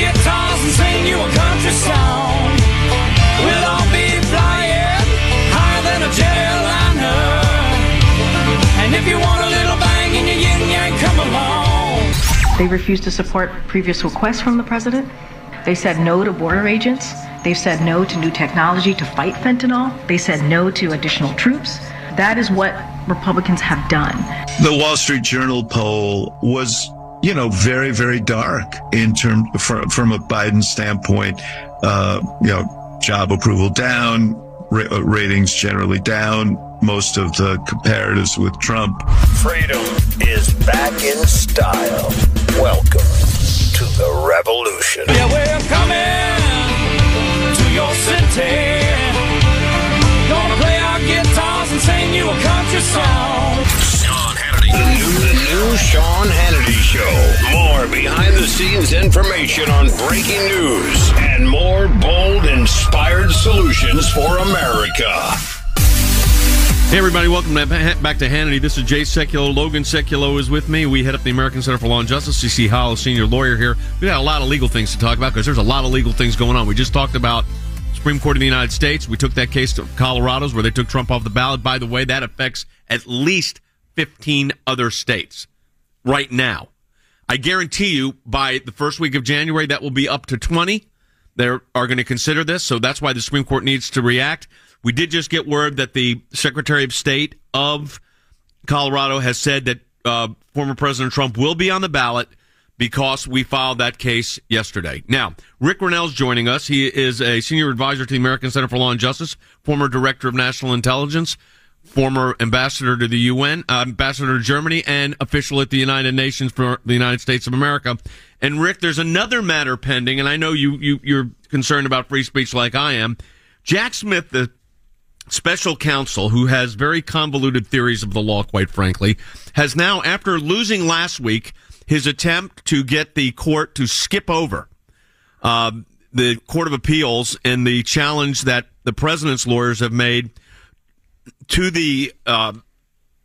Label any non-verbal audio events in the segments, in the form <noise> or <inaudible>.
Gonna play our guitars and sing you a country song. We'll all be flying higher than a jetliner. And if you want a little bang in your yin yang, come along. They refused to support previous requests from the president. They said no to border agents. They've said no to new technology to fight fentanyl. They said no to additional troops. That is what Republicans have done. The Wall Street Journal poll was, you know, very, very dark in terms from, from a Biden standpoint. Uh, you know, job approval down, ra- uh, ratings generally down, most of the comparatives with Trump. Freedom is back in style. Welcome to the revolution. Yeah, we're coming to your city. Gonna play our guitars and sing you a country song. Sean Hannity Show. More behind the scenes information on breaking news and more bold, inspired solutions for America. Hey, everybody, welcome back to Hannity. This is Jay Sekulow. Logan Sekulow is with me. We head up the American Center for Law and Justice. CeCe Heil, senior lawyer here. We've got a lot of legal things to talk about because there's a lot of legal things going on. We just talked about Supreme Court of the United States. We took that case to Colorado's where they took Trump off the ballot. By the way, that affects at least 15 other states right now. I guarantee you by the first week of January, that will be up to 20. They are going to consider this. So that's why the Supreme Court needs to react. We did just get word that the Secretary of State of Colorado has said that uh, former President Trump will be on the ballot because we filed that case yesterday. Now, Rick Grenell's joining us. He is a senior advisor to the American Center for Law and Justice, former director of national intelligence, former ambassador to the UN, uh, ambassador to Germany, and official at the United Nations for the United States of America. And Rick, there's another matter pending, and I know you, you you're concerned about free speech like I am. Jack Smith, the special counsel who has very convoluted theories of the law, quite frankly, has now, after losing last week, his attempt to get the court to skip over uh, the Court of Appeals and the challenge that the president's lawyers have made to the uh,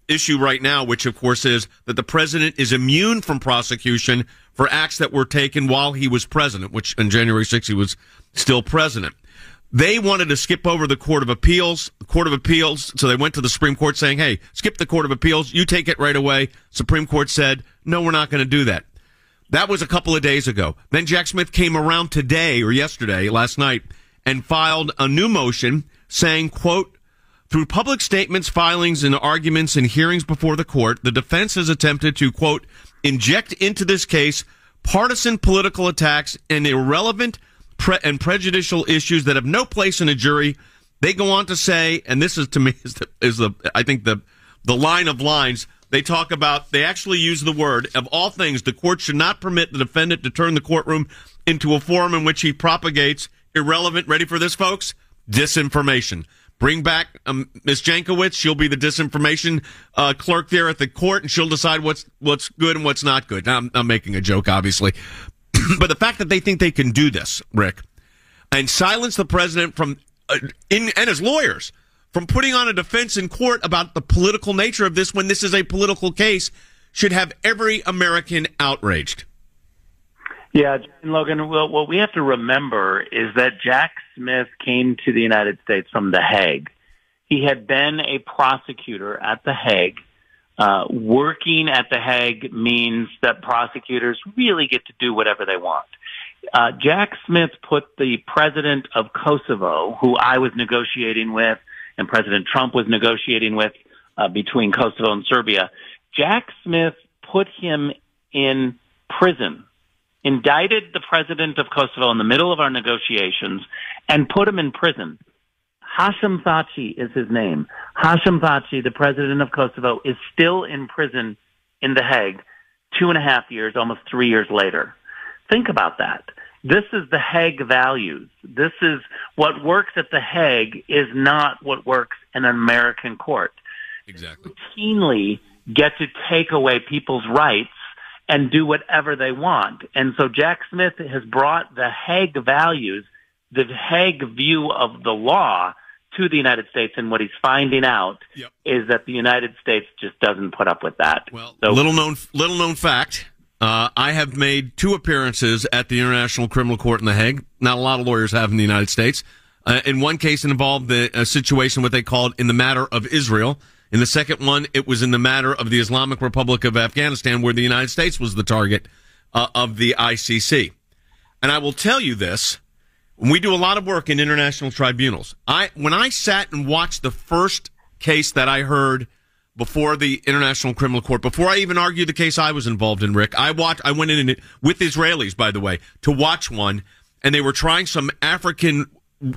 issue right now, which of course is that the president is immune from prosecution for acts that were taken while he was president, which on January 6th he was still president. They wanted to skip over the Court of Appeals. The Court of Appeals, so they went to the Supreme Court saying, hey, skip the Court of Appeals. You take it right away. Supreme Court said, no, we're not going to do that. That was a couple of days ago. Then Jack Smith came around today or yesterday, last night, and filed a new motion saying, quote, through public statements, filings, and arguments and hearings before the court, the defense has attempted to, quote, inject into this case partisan political attacks and irrelevant pre- and prejudicial issues that have no place in a jury. They go on to say, and this is to me <laughs> is the, is the I think the the line of lines. They talk about they actually use the word of all things. The court should not permit the defendant to turn the courtroom into a forum in which he propagates irrelevant. Ready for this, folks? Disinformation. Bring back um, Ms. Jankowicz. She'll be the disinformation uh, clerk there at the court, and she'll decide what's what's good and what's not good. Now, I'm, I'm making a joke, obviously, <clears throat> but the fact that they think they can do this, Rick, and silence the president from uh, in, and his lawyers from putting on a defense in court about the political nature of this when this is a political case should have every American outraged. Yeah, Logan, well, what we have to remember is that Jack Smith came to the United States from The Hague. He had been a prosecutor at The Hague. Uh, working at The Hague means that prosecutors really get to do whatever they want. Uh, Jack Smith put the president of Kosovo, who I was negotiating with, and President Trump was negotiating with uh, between Kosovo and Serbia. Jack Smith put him in prison indicted the president of Kosovo in the middle of our negotiations and put him in prison. Hashim Thaçi is his name. Hashim Thaçi, the president of Kosovo, is still in prison in The Hague two and a half years, almost three years later. Think about that. This is the Hague values. This is what works at the Hague is not what works in an American court. Exactly. Routinely get to take away people's rights and do whatever they want. And so Jack Smith has brought the Hague values, the Hague view of the law to the United States. And what he's finding out Yep. is that the United States just doesn't put up with that. Well, So- little known little known fact. Uh, I have made two appearances at the International Criminal Court in The Hague. Not a lot of lawyers have in the United States. Uh, in one case, it involved the, a situation what they called in the matter of Israel. In the second one, it was in the matter of the Islamic Republic of Afghanistan, where the United States was the target uh, of the ICC. And I will tell you this: we do a lot of work in international tribunals. I when I sat and watched the first case that I heard before the International Criminal Court, before I even argued the case I was involved in, Rick, I watched. I went in it with Israelis, by the way, to watch one, and they were trying some African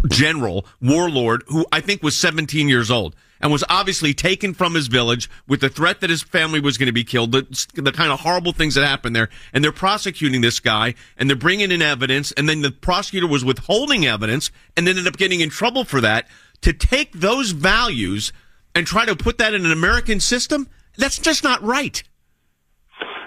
general warlord who I think was 17 years old and was obviously taken from his village with the threat that his family was going to be killed, the, the kind of horrible things that happened there. And they're prosecuting this guy and they're bringing in evidence. And then the prosecutor was withholding evidence and ended up getting in trouble for that to take those values and try to put that in an American system. That's just not right.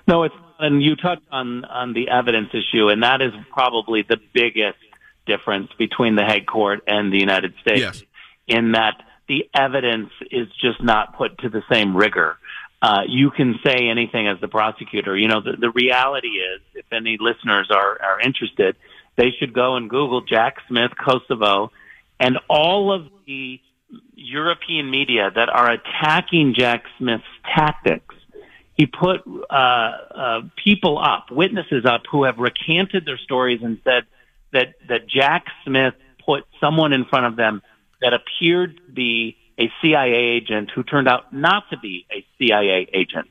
No, it's and you touched on on the evidence issue, and that is probably the biggest difference between the Hague Court and the United States. Yes. In that the evidence is just not put to the same rigor. Uh, you can say anything as the prosecutor. You know, the, the reality is, if any listeners are, are interested, they should go and Google Jack Smith, Kosovo, and all of the European media that are attacking Jack Smith's tactics he put uh, uh, people up, witnesses up, who have recanted their stories and said that that Jack Smith put someone in front of them that appeared to be a CIA agent who turned out not to be a CIA agent.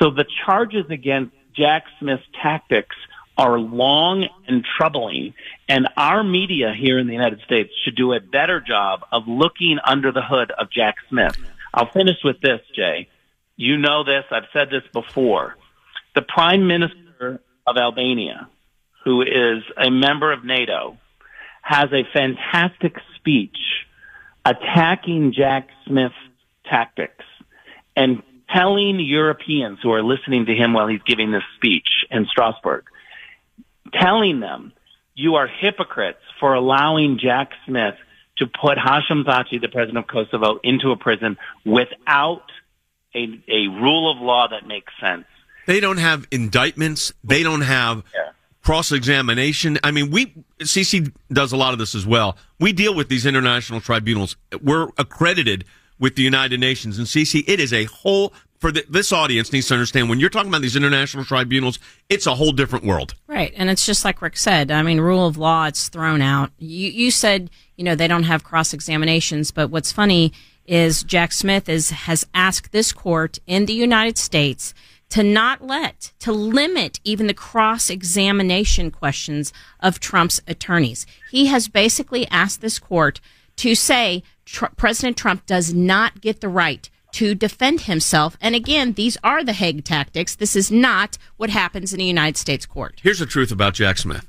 So the charges against Jack Smith's tactics are long and troubling, and our media here in the United States should do a better job of looking under the hood of Jack Smith. I'll finish with this, Jay. You know this. I've said this before. The Prime Minister of Albania, who is a member of NATO, has a fantastic speech attacking Jack Smith's tactics and telling Europeans who are listening to him while he's giving this speech in Strasbourg, telling them, you are hypocrites for allowing Jack Smith to put Hashim Thaçi, the president of Kosovo, into a prison without a, a rule of law that makes sense. They don't have indictments. They don't have Yeah. Cross examination. I mean, we CeCe does a lot of this as well. We deal with these international tribunals. We're accredited with the United Nations and CeCe. It is a whole for the, this audience needs to understand when you're talking about these international tribunals, it's a whole different world. Right. And it's just like Rick said. I mean, rule of law, it's thrown out. You, you said, you know, they don't have cross examinations, but what's funny is Jack Smith is, has asked this court in the United States to not let, to limit even the cross examination questions of Trump's attorneys. He has basically asked this court to say tr- President Trump does not get the right to defend himself. And again, these are the Hague tactics. This is not what happens in a United States court. Here's the truth about Jack Smith.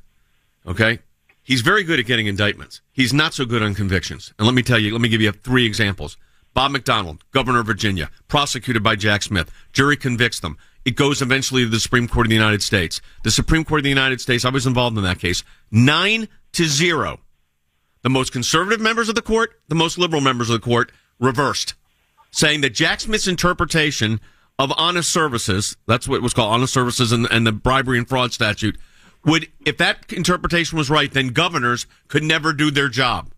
Okay? He's very good at getting indictments. He's not so good on convictions. And let me tell you, let me give you three examples. Bob McDonnell, governor of Virginia, prosecuted by Jack Smith. Jury convicts them. It goes eventually to the Supreme Court of the United States. The Supreme Court of the United States, I was involved in that case, nine to zero. The most conservative members of the court, the most liberal members of the court reversed, saying that Jack Smith's interpretation of honest services, that's what it was called, honest services and, and the bribery and fraud statute, would, if that interpretation was right, then governors could never do their job.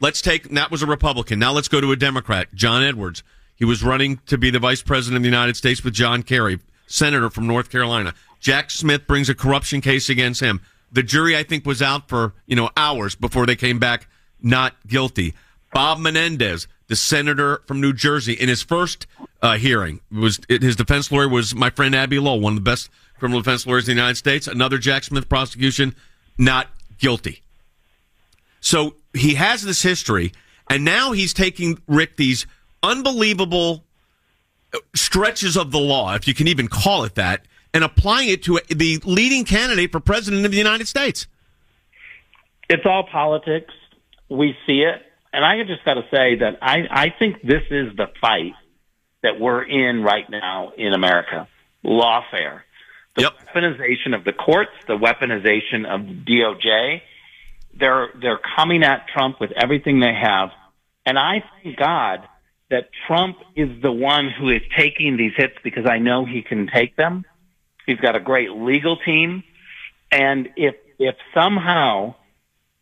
Let's take, that was a Republican. Now let's go to a Democrat, John Edwards. He was running to be the vice president of the United States with John Kerry, senator from North Carolina. Jack Smith brings a corruption case against him. The jury, I think, was out for, you know, hours before they came back not guilty. Bob Menendez, the senator from New Jersey, in his first uh, hearing, was his defense lawyer was my friend Abbe Lowell, one of the best criminal defense lawyers in the United States. Another Jack Smith prosecution, not guilty. So he has this history, and now he's taking Rick these unbelievable stretches of the law, if you can even call it that, and applying it to the leading candidate for president of the United States. It's all politics. We see it. And I just got to say that I, I think this is the fight that we're in right now in America. Lawfare. The Yep. weaponization of the courts, the weaponization of DOJ. They're, they're coming at Trump with everything they have. And I thank God that Trump is the one who is taking these hits because I know he can take them. He's got a great legal team. And if, if somehow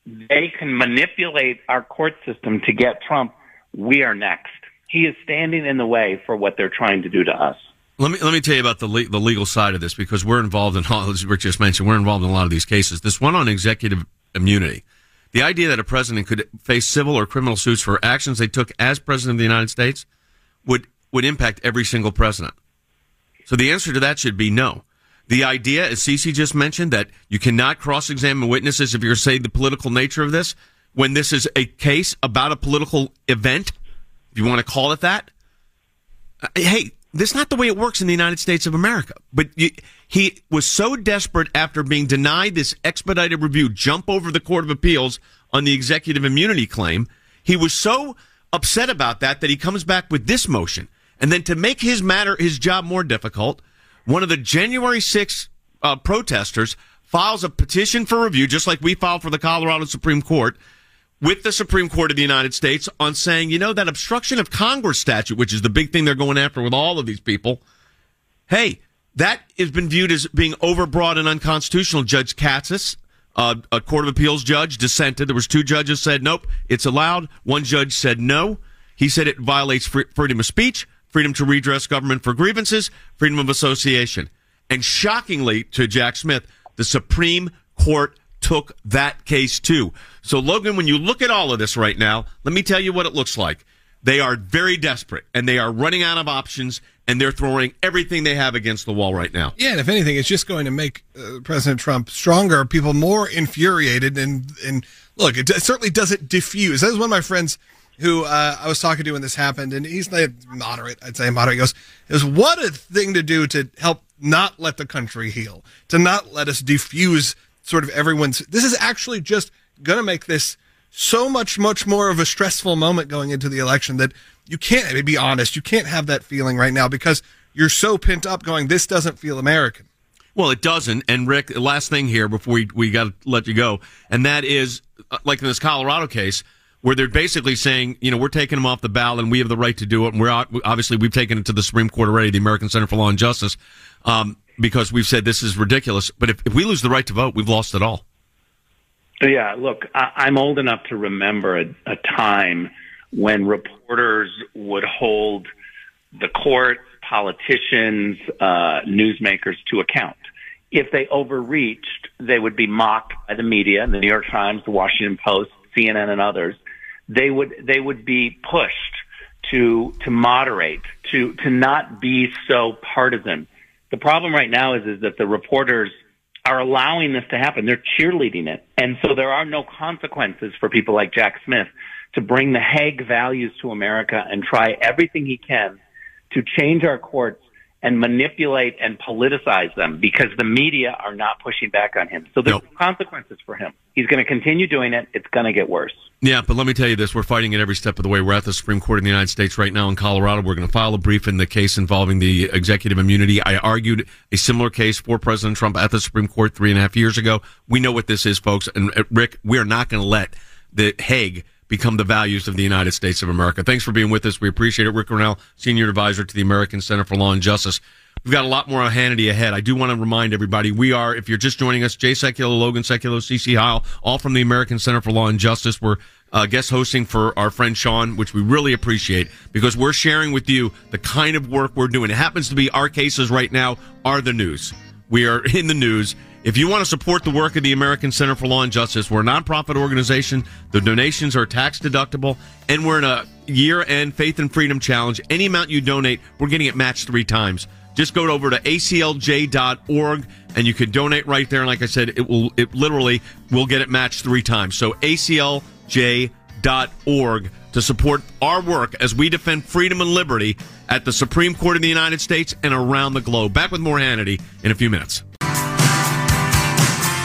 they can manipulate our court system to get Trump, we are next. He is standing in the way for what they're trying to do to us. Let me let me tell you about the le- the legal side of this because we're involved in all as Rick just mentioned. We're involved in a lot of these cases. This one on executive immunity, the idea that a president could face civil or criminal suits for actions they took as president of the United States would would impact every single president. So the answer to that should be no. The idea, as CeCe just mentioned, that you cannot cross-examine witnesses if you're saying the political nature of this, when this is a case about a political event, if you want to call it that, uh, hey, this is not the way it works in the United States of America. But you, he was so desperate after being denied this expedited review, jump over the Court of Appeals on the executive immunity claim. He was so upset about that that he comes back with this motion. And then to make his matter, his job more difficult, one of the January 6 uh, protesters files a petition for review, just like we filed for the Colorado Supreme Court, with the Supreme Court of the United States on saying, you know, that obstruction of Congress statute, which is the big thing they're going after with all of these people. Hey, that has been viewed as being overbroad and unconstitutional. Judge Katsas, uh, a Court of Appeals judge, dissented. There was two judges said, nope, it's allowed. One judge said no. He said it violates free- freedom of speech, freedom to redress government for grievances, freedom of association. And shockingly to Jack Smith, the Supreme Court took that case too. So Logan, when you look at all of this right now, let me tell you what it looks like. They are very desperate and they are running out of options and they're throwing everything they have against the wall right now. Yeah, and if anything, it's just going to make uh, President Trump stronger, people more infuriated, and and look, it, certainly doesn't diffuse. That was one of my friends who uh, I was talking to when this happened, and he's like moderate, I'd say moderate. He goes, "It was what a thing to do to help not let the country heal, to not let us diffuse sort of everyone's. This is actually just going to make this." So much, much more of a stressful moment going into the election that you can't be honest. You can't have that feeling right now because you're so pent up going, this doesn't feel American. Well, it doesn't. And Rick, last thing here before we, we got to let you go, and that is uh, like in this Colorado case where they're basically saying, you know, we're taking them off the ballot and we have the right to do it. And we're obviously we've taken it to the Supreme Court already, the American Center for Law and Justice, um, because we've said this is ridiculous. But if, if we lose the right to vote, we've lost it all. Yeah, look, I, I'm old enough to remember a, a time when reporters would hold the court, politicians, uh, newsmakers to account. If they overreached, they would be mocked by the media, the New York Times, the Washington Post, CNN, and others. They would they would be pushed to to moderate, to to not be so partisan. The problem right now is, is that the reporters are allowing this to happen. They're cheerleading it. And so there are no consequences for people like Jack Smith to bring the Hague values to America and try everything he can to change our courts and manipulate and politicize them because the media are not pushing back on him. So there's Nope. consequences for him. He's going to continue doing it. It's going to get worse. Yeah, but let me tell you this: we're fighting it every step of the way. We're at the Supreme Court in the United States right now in Colorado. We're going to file a brief in the case involving the executive immunity. I argued a similar case for President Trump at the Supreme Court three and a half years ago. We know what this is, folks. And uh, Rick, we are not going to let the Hague become the values of the United States of America. Thanks for being with us. We appreciate it. Rick Grenell, Senior Advisor to the American Center for Law and Justice. We've got a lot more on Hannity ahead. I do want to remind everybody we are, if you're just joining us, Jay Sekulow, Logan Sekulow, CeCe Heil, all from the American Center for Law and Justice. We're uh, guest hosting for our friend Sean, which we really appreciate because we're sharing with you the kind of work we're doing. It happens to be our cases right now are the news. We are <laughs> in the news. If you want to support the work of the American Center for Law and Justice, we're a nonprofit organization. The donations are tax deductible, and we're in a year end Faith and Freedom Challenge. Any amount you donate, we're getting it matched three times. Just go over to aclj.org and you can donate right there. And like I said, it will, it literally will get it matched three times. So aclj.org to support our work as we defend freedom and liberty at the Supreme Court of the United States and around the globe. Back with more Hannity in a few minutes.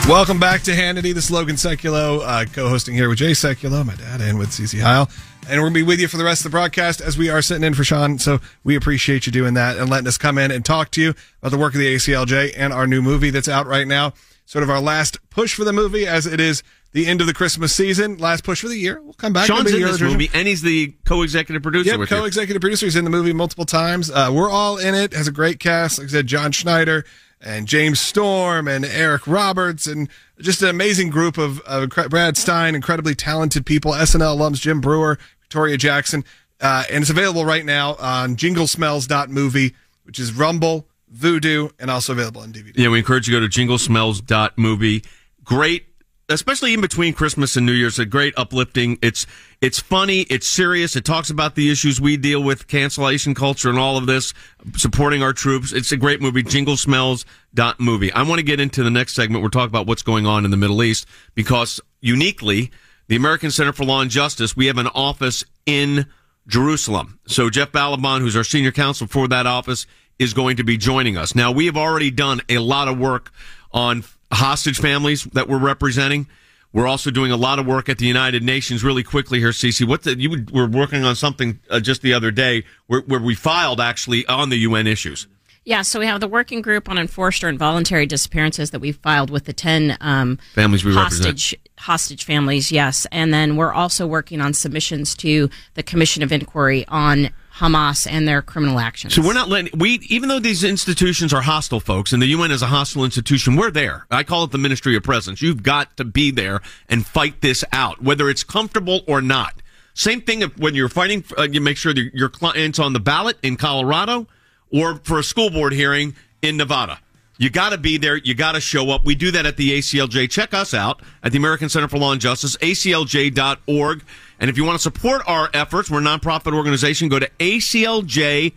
Welcome back to Hannity. This is Logan Sekulow, uh, co-hosting here with Jay Sekulow, my dad, and with CeCe Heil. And we're going to be with you for the rest of the broadcast as we are sitting in for Sean. So we appreciate you doing that and letting us come in and talk to you about the work of the ACLJ and our new movie that's out right now. Sort of our last push for the movie as it is the end of the Christmas season. Last push for the year. We'll come back. Sean's in this movie, and he's the co-executive producer Yep, with you. co-executive producer. He's in the movie multiple times. Uh, we're all in it. Has a great cast. Like I said, John Schneider and James Storm and Eric Roberts and just an amazing group of, of Brad Stine, incredibly talented people. SNL alums Jim Breuer, Victoria Jackson, uh, and it's available right now on JingleSmells.movie, which is Rumble, Vudu, and also available on DVD. Yeah, we encourage you to go to jinglesmells.movie. Great, especially in between Christmas and New Year's, a great uplifting. It's it's funny, it's serious, it talks about the issues we deal with, cancellation culture and all of this, supporting our troops. It's a great movie, Jingle Smells dot movie. I want to get into the next segment. We're talking about what's going on in the Middle East because uniquely, the American Center for Law and Justice, we have an office in Jerusalem. So Jeff Ballabon, who's our senior counsel for that office, is going to be joining us. Now, we have already done a lot of work on hostage families that we're representing. We're also doing a lot of work at the United Nations. Really quickly here, CeCe, what the, you were working on something uh, just the other day where, where we filed actually on the UN issues. Yeah, so we have the working group on enforced or involuntary disappearances that we filed with the 10 um, Families we hostage, hostage families, yes. And then we're also working on submissions to the Commission of Inquiry on Hamas and their criminal actions. So we're not letting we even though these institutions are hostile, folks, and the UN is a hostile institution. We're there. I call it the Ministry of Presence. You've got to be there and fight this out, whether it's comfortable or not. Same thing when you're fighting. Uh, you make sure that your client's on the ballot in Colorado or for a school board hearing in Nevada. You got to be there. You got to show up. We do that at the ACLJ. Check us out at the American Center for Law and Justice, aclj.org. And if you want to support our efforts, we're a nonprofit organization. Go to aclj.org.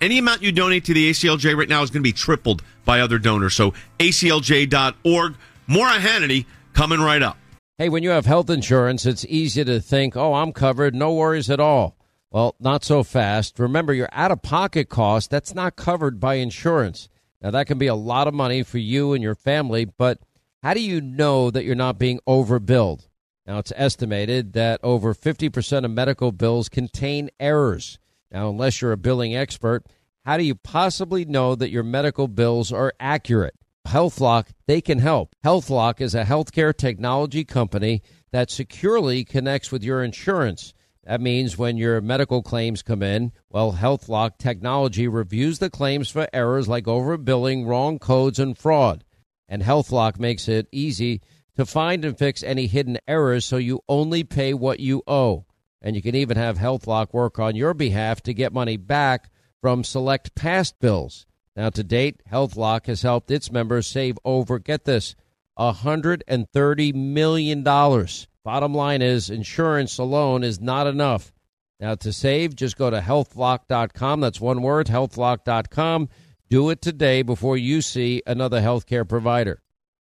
Any amount you donate to the ACLJ right now is going to be tripled by other donors. So aclj.org. More on Hannity coming right up. Hey, when you have health insurance, it's easy to think, oh, I'm covered, no worries at all. Well, not so fast. Remember, your out of pocket cost, that's not covered by insurance. Now, that can be a lot of money for you and your family, but how do you know that you're not being overbilled? Now, it's estimated that over 50% of medical bills contain errors. Now, unless you're a billing expert, how do you possibly know that your medical bills are accurate? HealthLock, they can help. HealthLock is a healthcare technology company that securely connects with your insurance. That means when your medical claims come in, well, HealthLock technology reviews the claims for errors like overbilling, wrong codes, and fraud. And HealthLock makes it easy to find and fix any hidden errors so you only pay what you owe. And you can even have HealthLock work on your behalf to get money back from select past bills. Now, to date, HealthLock has helped its members save over, get this, $130 million. Bottom line is, insurance alone is not enough. Now, to save, just go to healthlock.com. That's one word, healthlock.com. Do it today before you see another healthcare provider.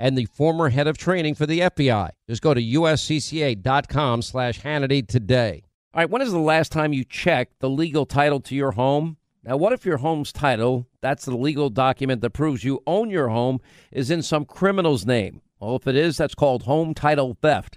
and the former head of training for the FBI. Just go to uscca.com slash Hannity today. All right, when is the last time you checked the legal title to your home? Now, what if your home's title, that's the legal document that proves you own your home, is in some criminal's name? Well, if it is, that's called home title theft.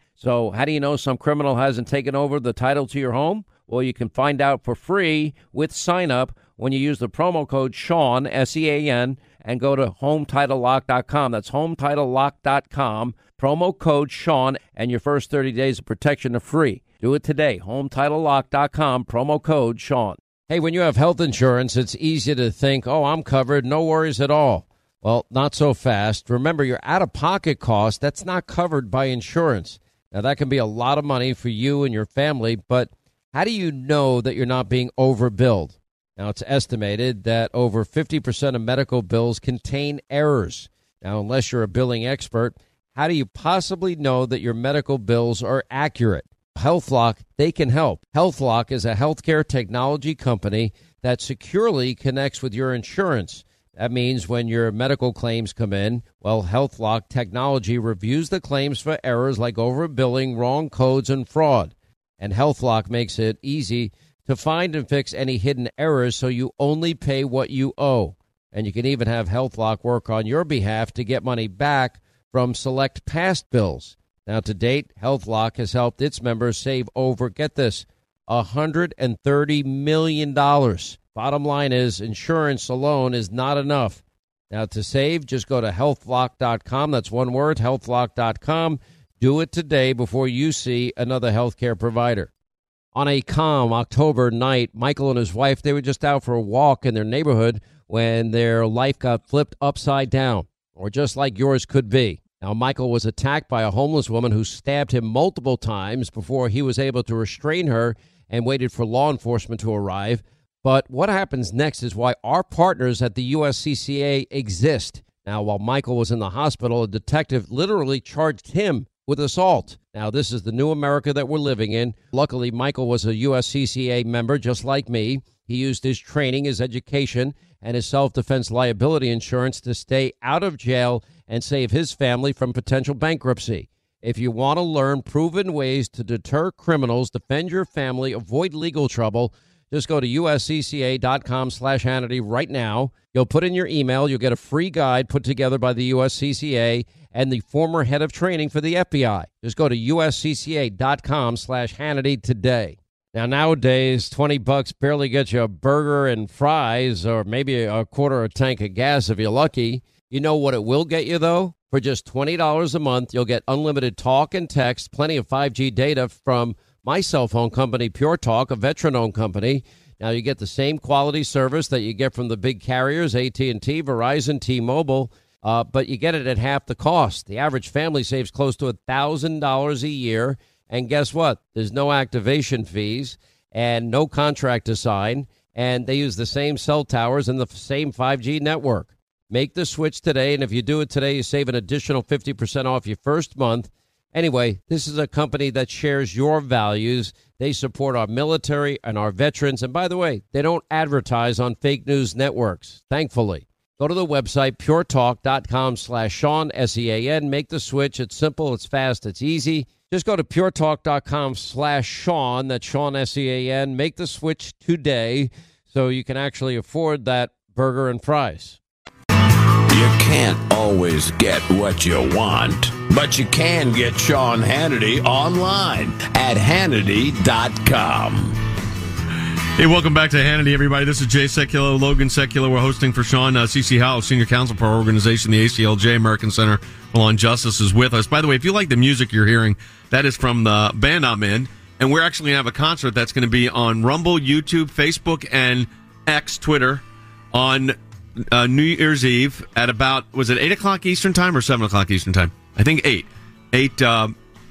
So, how do you know some criminal hasn't taken over the title to your home? Well, you can find out for free with sign up when you use the promo code Sean, S E A N, and go to HometitleLock.com. That's HometitleLock.com. Promo code Sean, and your first 30 days of protection are free. Do it today. HometitleLock.com. Promo code Sean. Hey, when you have health insurance, it's easy to think, oh, I'm covered, no worries at all. Well, not so fast. Remember, your out of pocket cost, that's not covered by insurance. Now, that can be a lot of money for you and your family, but how do you know that you're not being overbilled? Now, it's estimated that over 50% of medical bills contain errors. Now, unless you're a billing expert, how do you possibly know that your medical bills are accurate? HealthLock, they can help. HealthLock is a healthcare technology company that securely connects with your insurance. That means when your medical claims come in, well, HealthLock technology reviews the claims for errors like overbilling, wrong codes, and fraud. And HealthLock makes it easy to find and fix any hidden errors so you only pay what you owe. And you can even have HealthLock work on your behalf to get money back from select past bills. Now, to date, HealthLock has helped its members save over, get this, $130 million. Bottom line is, insurance alone is not enough. Now, to save, just go to healthlock.com. That's one word, healthlock.com. Do it today before you see another healthcare provider. On a calm October night, Michael and his wife, they were just out for a walk in their neighborhood when their life got flipped upside down, or just like yours could be. Now, Michael was attacked by a homeless woman who stabbed him multiple times before he was able to restrain her and waited for law enforcement to arrive. But what happens next is why our partners at the USCCA exist. Now, while Michael was in the hospital, a detective literally charged him with assault. Now, this is the new America that we're living in. Luckily, Michael was a USCCA member just like me. He used his training, his education, and his self defense liability insurance to stay out of jail and save his family from potential bankruptcy. If you want to learn proven ways to deter criminals, defend your family, avoid legal trouble, just go to uscca.com slash Hannity right now. You'll put in your email. You'll get a free guide put together by the USCCA and the former head of training for the FBI. Just go to uscca.com slash Hannity today. Now, nowadays, 20 bucks barely gets you a burger and fries or maybe a quarter of a tank of gas if you're lucky. You know what it will get you, though? For just $20 a month, you'll get unlimited talk and text, plenty of 5G data from my cell phone company, Pure Talk, a veteran-owned company. Now you get the same quality service that you get from the big carriers, AT&T, Verizon, T-Mobile, uh, but you get it at half the cost. The average family saves close to $1,000 a year. And guess what? There's no activation fees and no contract to sign. And they use the same cell towers and the same 5G network. Make the switch today. And if you do it today, you save an additional 50% off your first month. Anyway, this is a company that shares your values. They support our military and our veterans. And by the way, they don't advertise on fake news networks, thankfully. Go to the website, puretalk.com slash Sean, S-E-A-N. Make the switch. It's simple, it's fast, it's easy. Just go to puretalk.com slash Sean, that's Sean, S-E-A-N. Make the switch today so you can actually afford that burger and fries. You can't always get what you want, but you can get Sean Hannity online at Hannity.com. Hey, welcome back to Hannity, everybody. This is Jay Sekulow, Logan Sekulow. We're hosting for Sean. Uh, CeCe Heil, Senior Counsel for our organization, the ACLJ, American Center for Law and Justice, is with us. By the way, if you like the music you're hearing, that is from the band I'm in. And we're actually going to have a concert that's going to be on Rumble, YouTube, Facebook, and X, Twitter, on uh, New Year's Eve at about, was it 8 o'clock Eastern Time or 7 o'clock Eastern Time? I think 8. 8, uh,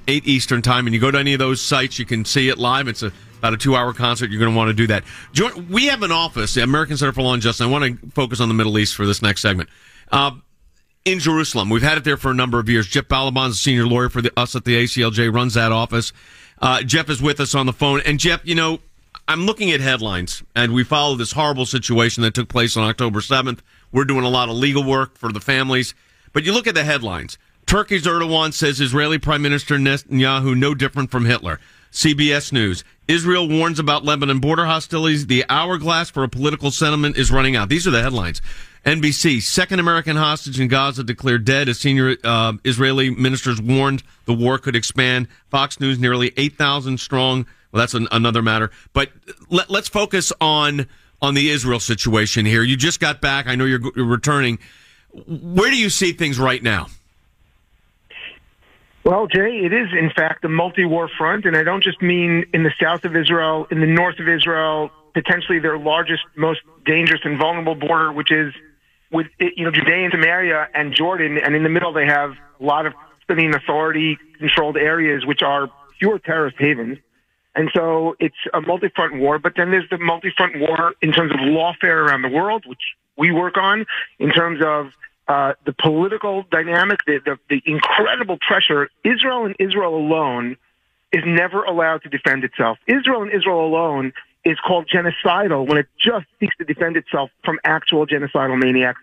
8 Eastern Time. And you go to any of those sites, you can see it live. It's a about a two hour concert. You're going to want to do that. Join, we have an office, the American Center for Law and Justice. I want to focus on the Middle East for this next segment. Uh, in Jerusalem, we've had it there for a number of years. Jeff Ballabon's a senior lawyer for the, us at the ACLJ, runs that office. Uh, Jeff is with us on the phone. And Jeff, you know, I'm looking at headlines, and we follow this horrible situation that took place on October 7th. We're doing a lot of legal work for the families. But you look at the headlines. Turkey's Erdogan says Israeli Prime Minister Netanyahu no different from Hitler. CBS News. Israel warns about Lebanon border hostilities. The hourglass for a political settlement is running out. These are the headlines. NBC, second American hostage in Gaza declared dead as senior uh, Israeli ministers warned the war could expand. Fox News, nearly 8,000 strong. Well, that's an, another matter. But let, us focus on on the Israel situation here. You just got back. I know you're, you're returning. Where do you see things right now? Well, Jay, it is in fact a multi-war front, and I don't just mean in the south of Israel, in the north of Israel, potentially their largest, most dangerous and vulnerable border, which is with you know Judea and Samaria and Jordan, and in the middle they have a lot of Palestinian Authority-controlled areas, which are pure terrorist havens. And so it's a multi-front war, but then there's the multi-front war in terms of lawfare around the world, which we work on, in terms of uh, the political dynamic, the, the, the incredible pressure. Israel and Israel alone is never allowed to defend itself. Israel and Israel alone is called genocidal when it just seeks to defend itself from actual genocidal maniacs.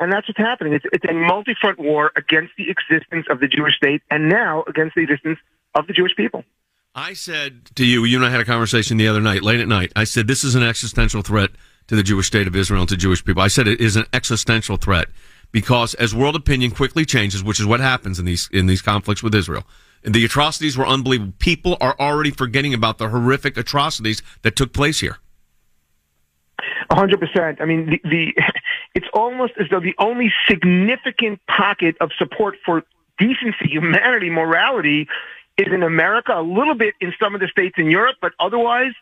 And that's what's happening. It's, it's a multi-front war against the existence of the Jewish state and now against the existence of the Jewish people. I said to you, you and I had a conversation the other night, late at night. I said, this is an existential threat to the Jewish state of Israel and to Jewish people. I said it is an existential threat because as world opinion quickly changes, which is what happens in these in these conflicts with Israel, the atrocities were unbelievable. People are already forgetting about the horrific atrocities that took place here. hundred percent. I mean, the, the <laughs> it's almost as though the only significant pocket of support for decency, humanity, morality is in America. A little bit in some of the states in Europe, but otherwise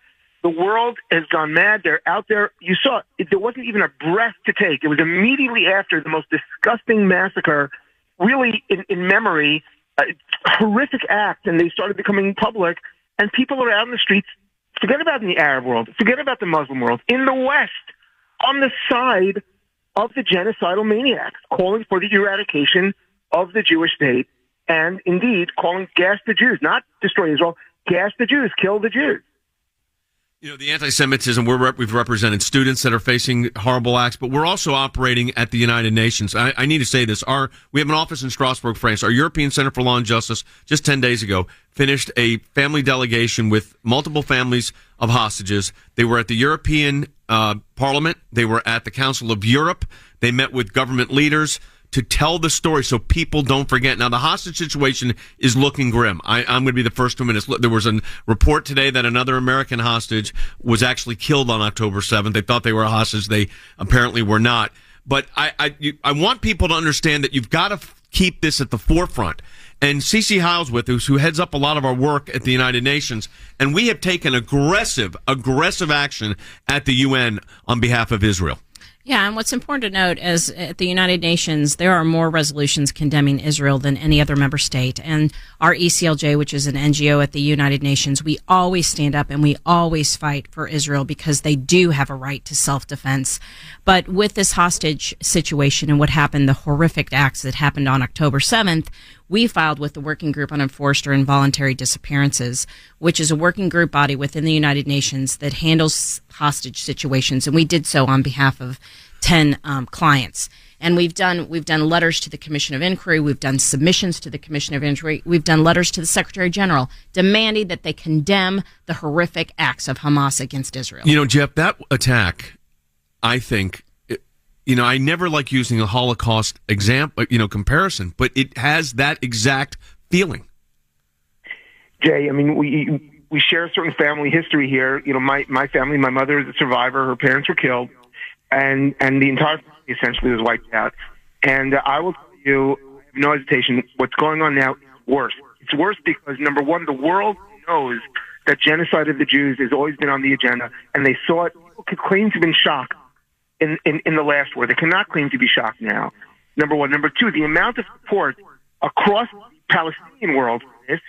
the world has gone mad. They're out there. You saw it, there wasn't even a breath to take. It was immediately after the most disgusting massacre, really in, in memory, horrific act, and they started becoming public. And people are out in the streets. Forget about in the Arab world. Forget about the Muslim world. In the West, on the side of the genocidal maniacs, calling for the eradication of the Jewish state, and indeed calling gas the Jews, not destroy Israel, gas the Jews, kill the Jews. You know, the anti-Semitism, we're rep- we've represented students that are facing horrible acts, but we're also operating at the United Nations. I, I, need to say this. Our, we have an office in Strasbourg, France. Our European Center for Law and Justice, just 10 days ago, finished a family delegation with multiple families of hostages. They were at the European uh, Parliament. They were at the Council of Europe. They met with government leaders to tell the story so people don't forget. Now, the hostage situation is looking grim. I, am going to be the first to admit it. There was a report today that another American hostage was actually killed on October 7th. They thought they were a hostage. They apparently were not. But I, I, you, I want people to understand that you've got to f- keep this at the forefront. And CeCe Heil's with us, who heads up a lot of our work at the United Nations, and we have taken aggressive, aggressive action at the UN on behalf of Israel. Yeah, and what's important to note is at the United Nations, there are more resolutions condemning Israel than any other member state. And our ECLJ, which is an NGO at the United Nations, we always stand up and we always fight for Israel because they do have a right to self defense. But with this hostage situation and what happened, the horrific acts that happened on October 7th, we filed with the Working Group on Enforced or Involuntary Disappearances, which is a working group body within the United Nations that handles hostage situations, and we did so on behalf of ten um, clients. And we've done we've done letters to the Commission of Inquiry, we've done submissions to the Commission of Inquiry, we've done letters to the Secretary General demanding that they condemn the horrific acts of Hamas against Israel. You know, Jeff, that attack, I think, you know, I never like using a Holocaust example, you know, comparison, but it has that exact feeling. Jay, I mean, we we share a certain family history here. You know, my my family, my mother is a survivor. Her parents were killed, and and the entire family essentially was wiped out. And uh, I will tell you, no hesitation, what's going on now is worse. It's worse because number one, the world knows that genocide of the Jews has always been on the agenda, and they saw it. People claim to have been shocked in, in, in the last war. They cannot claim to be shocked now. Number one. Number two, the amount of support across the Palestinian world for this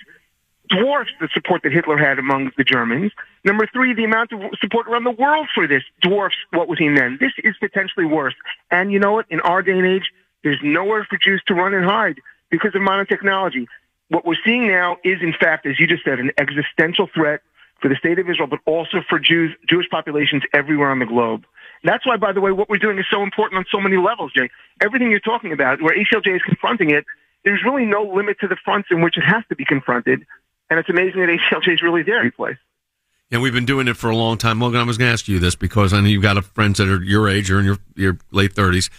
dwarfs the support that Hitler had among the Germans. Number three, the amount of support around the world for this dwarfs what was seen then. This is potentially worse. And you know what? In our day and age, there's nowhere for Jews to run and hide because of modern technology. What we're seeing now is, in fact, as you just said, an existential threat for the state of Israel, but also for Jews, Jewish populations everywhere on the globe. That's why, by the way, what we're doing is so important on so many levels, Jay. Everything you're talking about, where ACLJ is confronting it, there's really no limit to the fronts in which it has to be confronted. And it's amazing that ACLJ is really there every place. And we've been doing it for a long time. Logan, I was going to ask you this because I know you've got a- friends that are your age or in your, your late 30s.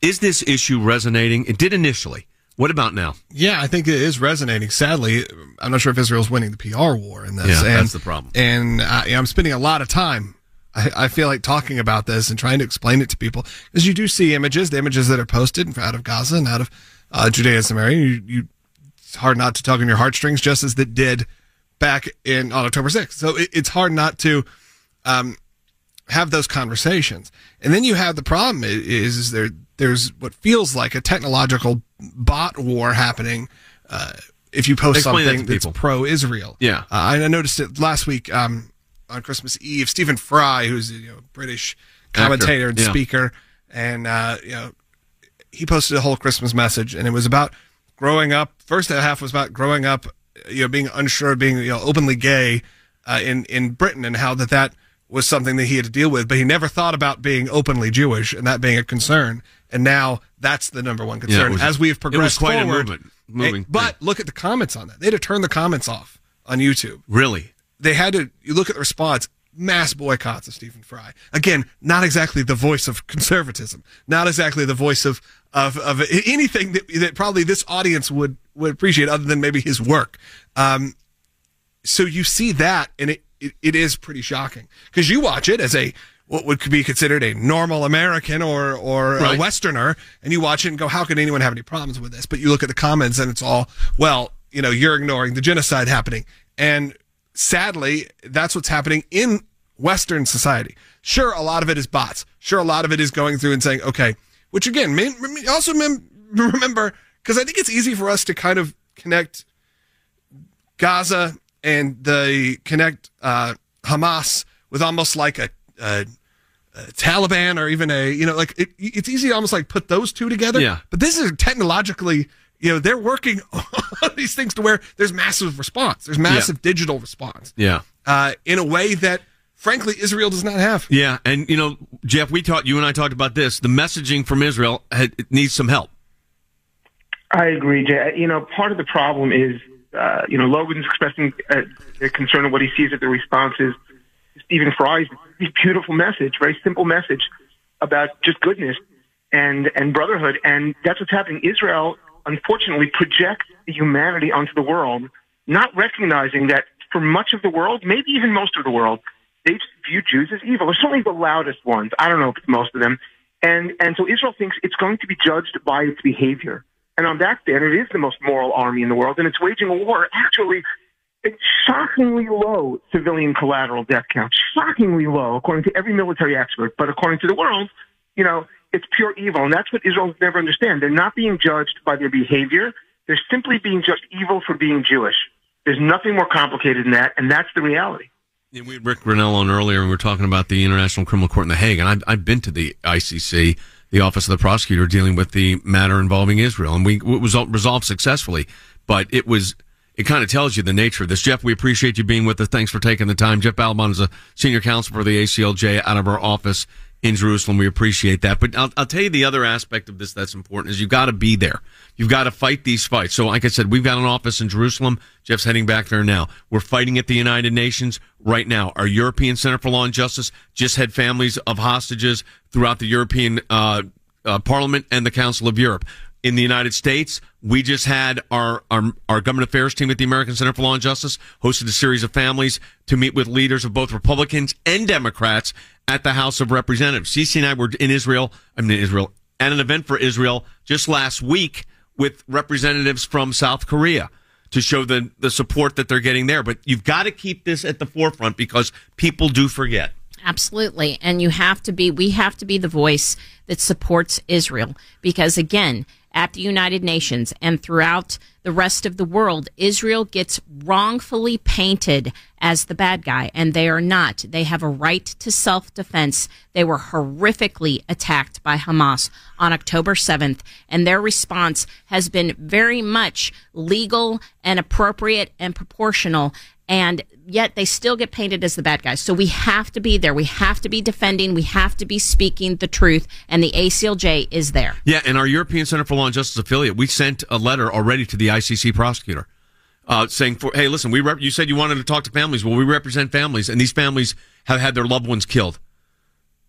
Is this issue resonating? It did initially. What about now? Yeah, I think it is resonating. Sadly, I'm not sure if Israel's winning the PR war in this. Yeah, and, that's the problem. And I, I'm spending a lot of time. I, I feel like talking about this and trying to explain it to people because you do see images, the images that are posted out of Gaza and out of uh, Judea and Samaria. You, you, it's hard not to tug on your heartstrings, just as it did back in on October 6th. So it, it's hard not to um, have those conversations. And then you have the problem is, is there there's what feels like a technological bot war happening. Uh, if you post Explain something to that's pro-Israel, Yeah. uh, I noticed it last week um, on Christmas Eve. Stephen Fry, who's a you know, British commentator and yeah. speaker, and uh, you know he posted a whole Christmas message, and it was about growing up. First half was about growing up, you know, being unsure, being you know openly gay uh, in in Britain, and how that that was something that he had to deal with. But he never thought about being openly Jewish and that being a concern. And now that's the number one Yeah, concern was- as we have it was progressed quite a forward. movement- moving Eh, but look at the comments on that. They had to turn the comments off on YouTube Really? They had to you look at the response mass boycotts of Stephen Fry again not exactly the voice of conservatism not exactly the voice of of, of anything that, that probably this audience would would appreciate other than maybe his work um so you see that and it it, it is pretty shocking because you watch it as a what would be considered a normal American or or Right. a Westerner, and you watch it and go, "How could anyone have any problems with this?" But you look at the comments, and it's all, "Well, you know, you're ignoring the genocide happening," and sadly, that's what's happening in Western society. Sure, a lot of it is bots. Sure, a lot of it is going through and saying, "Okay," which again, may, also mem- <laughs> remember because I think it's easy for us to kind of connect Gaza and the connect uh, Hamas with almost like a, a, a Taliban or even a you know like it, it's easy to almost like put those two together. Yeah. But this is technologically you know they're working <laughs> on these things to where there's massive response. There's massive digital response Yeah. uh, in a way that frankly Israel does not have. Yeah, and you know, Jeff, we talked. You and I talked about this. The messaging from Israel had, it needs some help. I agree, Jay. You know, part of the problem is, uh, you know, Logan's expressing uh, a concern of what he sees at the responses. Stephen Fry's beautiful message, very simple message about just goodness and and brotherhood, and that's what's happening. Israel, unfortunately, projects the humanity onto the world, not recognizing that for much of the world, maybe even most of the world, they view Jews as evil. Or certainly the loudest ones. I don't know if it's most of them. And and so Israel thinks it's going to be judged by its behavior. And on that standard, it is the most moral army in the world, and it's waging a war actually at shockingly low civilian collateral death count. Shockingly low, according to every military expert. But according to the world, you know, it's pure evil. And that's what Israel never understand. They're not being judged by their behavior. They're simply being judged evil for being Jewish. There's nothing more complicated than that, and that's the reality. Yeah, we had Rick Grenell on earlier, and we were talking about the International Criminal Court in The Hague, and I've, I've been to the ICC. the office of the prosecutor dealing with the matter involving Israel, and we it was resolved successfully. But it was it kind of tells you the nature of this. Jeff, we appreciate you being with us. Thanks for taking the time. Jeff Ballabon is a senior counsel for the ACLJ out of our office in Jerusalem. We appreciate that. But I'll, I'll tell you the other aspect of this that's important is you've got to be there. You've got to fight these fights. So, like I said, we've got an office in Jerusalem. Jeff's heading back there now. We're fighting at the United Nations right now. Our European Center for Law and Justice just had families of hostages throughout the European uh, uh, Parliament and the Council of Europe. In the United States, we just had our, our our government affairs team at the American Center for Law and Justice hosted a series of families to meet with leaders of both Republicans and Democrats at the House of Representatives. CeCe and I were in Israel, I mean Israel, at an event for Israel just last week with representatives from South Korea to show the the support that they're getting there. But you've got to keep this at the forefront because people do forget. Absolutely. And you have to be, we have to be the voice that supports Israel because, again, at the United Nations and throughout the rest of the world, Israel gets wrongfully painted as the bad guy, and they are not. They have a right to self defense. They were horrifically attacked by Hamas on October 7th, and their response has been very much legal and appropriate and proportional. And yet they still get painted as the bad guys. So we have to be there. We have to be defending. We have to be speaking the truth. And the ACLJ is there. Yeah, and our European Center for Law and Justice affiliate, we sent a letter already to the ICC prosecutor. Uh, saying, for, "Hey, listen, we rep- you said you wanted to talk to families. Well, we represent families, and these families have had their loved ones killed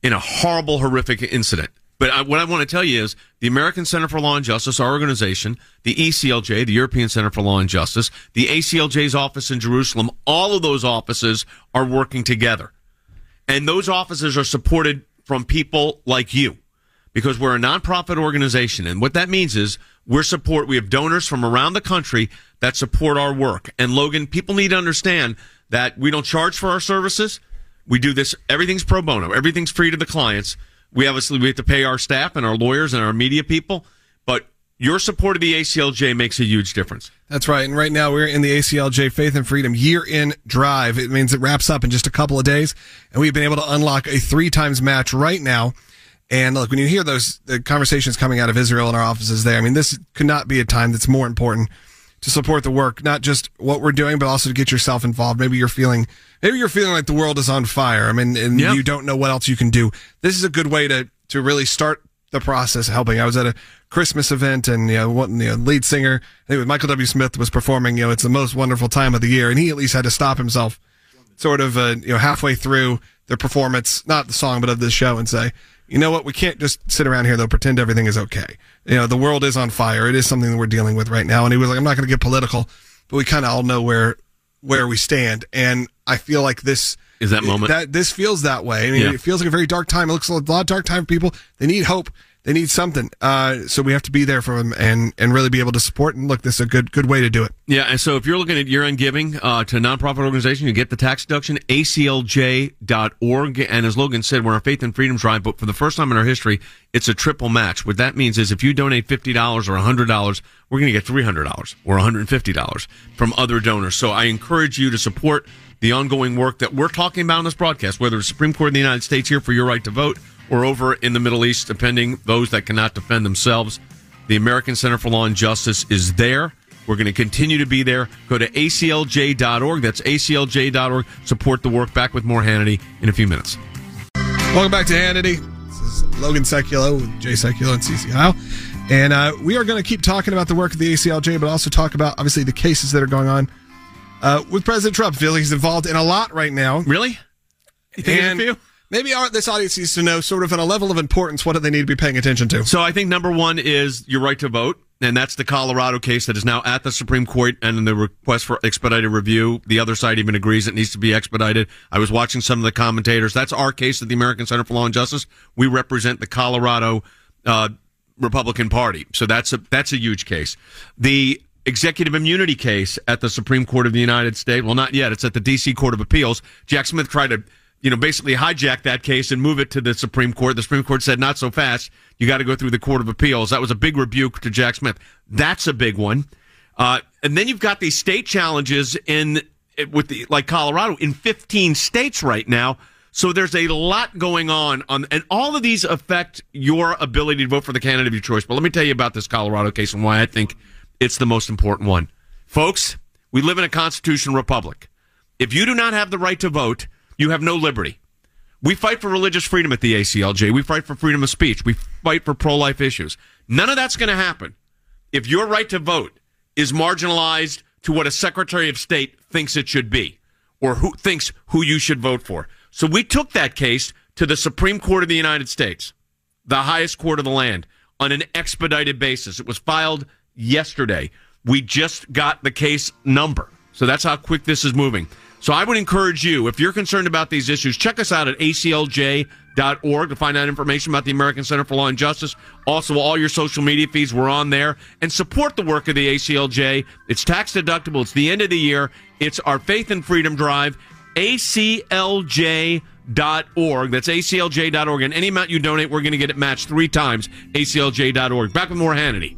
in a horrible, horrific incident. But I, what I want to tell you is the American Center for Law and Justice, our organization, the ECLJ, the European Center for Law and Justice, the ACLJ's office in Jerusalem, all of those offices are working together. And those offices are supported from people like you because we're a nonprofit organization. And what that means is we're support, we have donors from around the country that support our work. And Logan, people need to understand that we don't charge for our services. We do this, everything's pro bono, everything's free to the clients. We obviously we have to pay our staff and our lawyers and our media people, but your support of the ACLJ makes a huge difference. That's right. And right now we're in the ACLJ Faith and Freedom year in drive. It means it wraps up in just a couple of days. And we've been able to unlock a three times match right now. And look, when you hear those conversations coming out of Israel in our offices there, I mean, this could not be a time that's more important to support the work, not just what we're doing, but also to get yourself involved. Maybe you're feeling, maybe you're feeling like the world is on fire. I mean, and Yep. you don't know what else you can do. This is a good way to, to really start the process of helping. I was at a Christmas event and, you know, one, the lead singer, I think it was Michael W. Smith was performing, you know, it's the most wonderful time of the year. And he at least had to stop himself sort of, uh, you know, halfway through the performance, not the song, but of the show and say, you know what? We can't just sit around here though, pretend everything is okay. You know, the world is on fire. It is something that we're dealing with right now. And he was like, I'm not going to get political, but we kind of all know where, where we stand. And I feel like this Is that moment? that this feels that way. I mean, Yeah. it feels like a very dark time. It looks like a lot of dark time for people. They need hope. They need something. Uh, so we have to be there for them and, and really be able to support. And look, this is a good, good way to do it. Yeah, and so if you're looking at year-end giving uh, to a nonprofit organization, you get the tax deduction, aclj.org. And as Logan said, we're a Faith and Freedom Drive, but for the first time in our history, it's a triple match. What that means is if you donate $50 or $100, we're going to get $300 or $150 from other donors. So I encourage you to support the ongoing work that we're talking about on this broadcast, whether it's Supreme Court of the United States here for your right to vote or over in the Middle East, defending those that cannot defend themselves. The American Center for Law and Justice is there. We're going to continue to be there. Go to aclj.org. That's aclj.org. Support the work. Back with more Hannity in a few minutes. Welcome back to Hannity. This is Logan Sekulow with Jay Sekulow and CeCe Heil. And uh, we are going to keep talking about the work of the ACLJ, but also talk about, obviously, the cases that are going on uh, with President Trump. I feel he's involved in a lot right now. Really? You think and few? Maybe our, this audience needs to know, sort of, on a level of importance, what do they need to be paying attention to? So I think number one is your right to vote. And that's the Colorado case that is now at the Supreme Court and in the request for expedited review. The other side even agrees it needs to be expedited. I was watching some of the commentators. That's our case at the American Center for Law and Justice. We represent the Colorado uh, Republican Party. So that's a that's a huge case. The executive immunity case at the Supreme Court of the United States. Well, not yet. It's at the D.C. Court of Appeals. Jack Smith tried to, you know, basically hijack that case and move it to the Supreme Court. The Supreme Court said, not so fast. You got to go through the Court of Appeals. That was a big rebuke to Jack Smith. That's a big one. Uh, and then you've got these state challenges in with the like Colorado in 15 states right now So there's a lot going on on, and all of these affect your ability to vote for the candidate of your choice. But let me tell you about this Colorado case and why I think it's the most important one. Folks, we live in a constitutional republic. If you do not have the right to vote, you have no liberty. We fight for religious freedom at the ACLJ. We fight for freedom of speech. We fight for pro life issues. None of that's going to happen if your right to vote is marginalized to what a Secretary of State thinks it should be or who thinks who you should vote for. So we took that case to the Supreme Court of the United States, the highest court of the land, on an expedited basis. It was filed yesterday. We just got the case number. So that's how quick this is moving. So I would encourage you, if you're concerned about these issues, check us out at aclj.org to find out information about the American Center for Law and Justice. Also, all your social media feeds, we're on there. And support the work of the ACLJ. It's tax deductible. It's the end of the year. It's our Faith and Freedom Drive. ACLJ.org. That's ACLJ.org. And any amount you donate, we're going to get it matched three times. ACLJ.org. Back with more Hannity.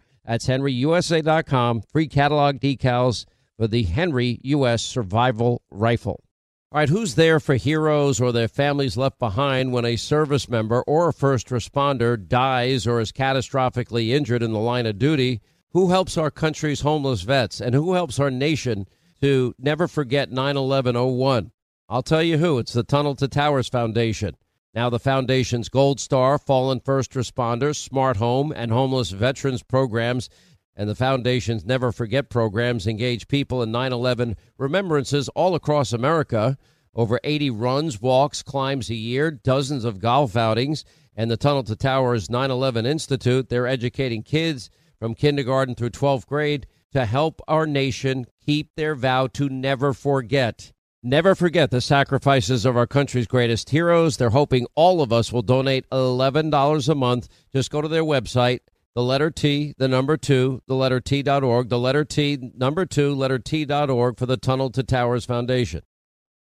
That's henryusa.com. Free catalog decals for the Henry U.S. Survival Rifle. All right, who's there for heroes or their families left behind when a service member or a first responder dies or is catastrophically injured in the line of duty? Who helps our country's homeless vets and who helps our nation to never forget 9 11 01? I'll tell you who. It's the Tunnel to Towers Foundation. Now, the Foundation's Gold Star, Fallen First Responders, Smart Home, and Homeless Veterans programs, and the Foundation's Never Forget programs engage people in 9 11 remembrances all across America. Over 80 runs, walks, climbs a year, dozens of golf outings, and the Tunnel to Towers 9 11 Institute. They're educating kids from kindergarten through 12th grade to help our nation keep their vow to never forget. Never forget the sacrifices of our country's greatest heroes. They're hoping all of us will donate $11 a month. Just go to their website, the letter T, the number two, the letter T.org, the letter T, number two, letter T.org for the Tunnel to Towers Foundation.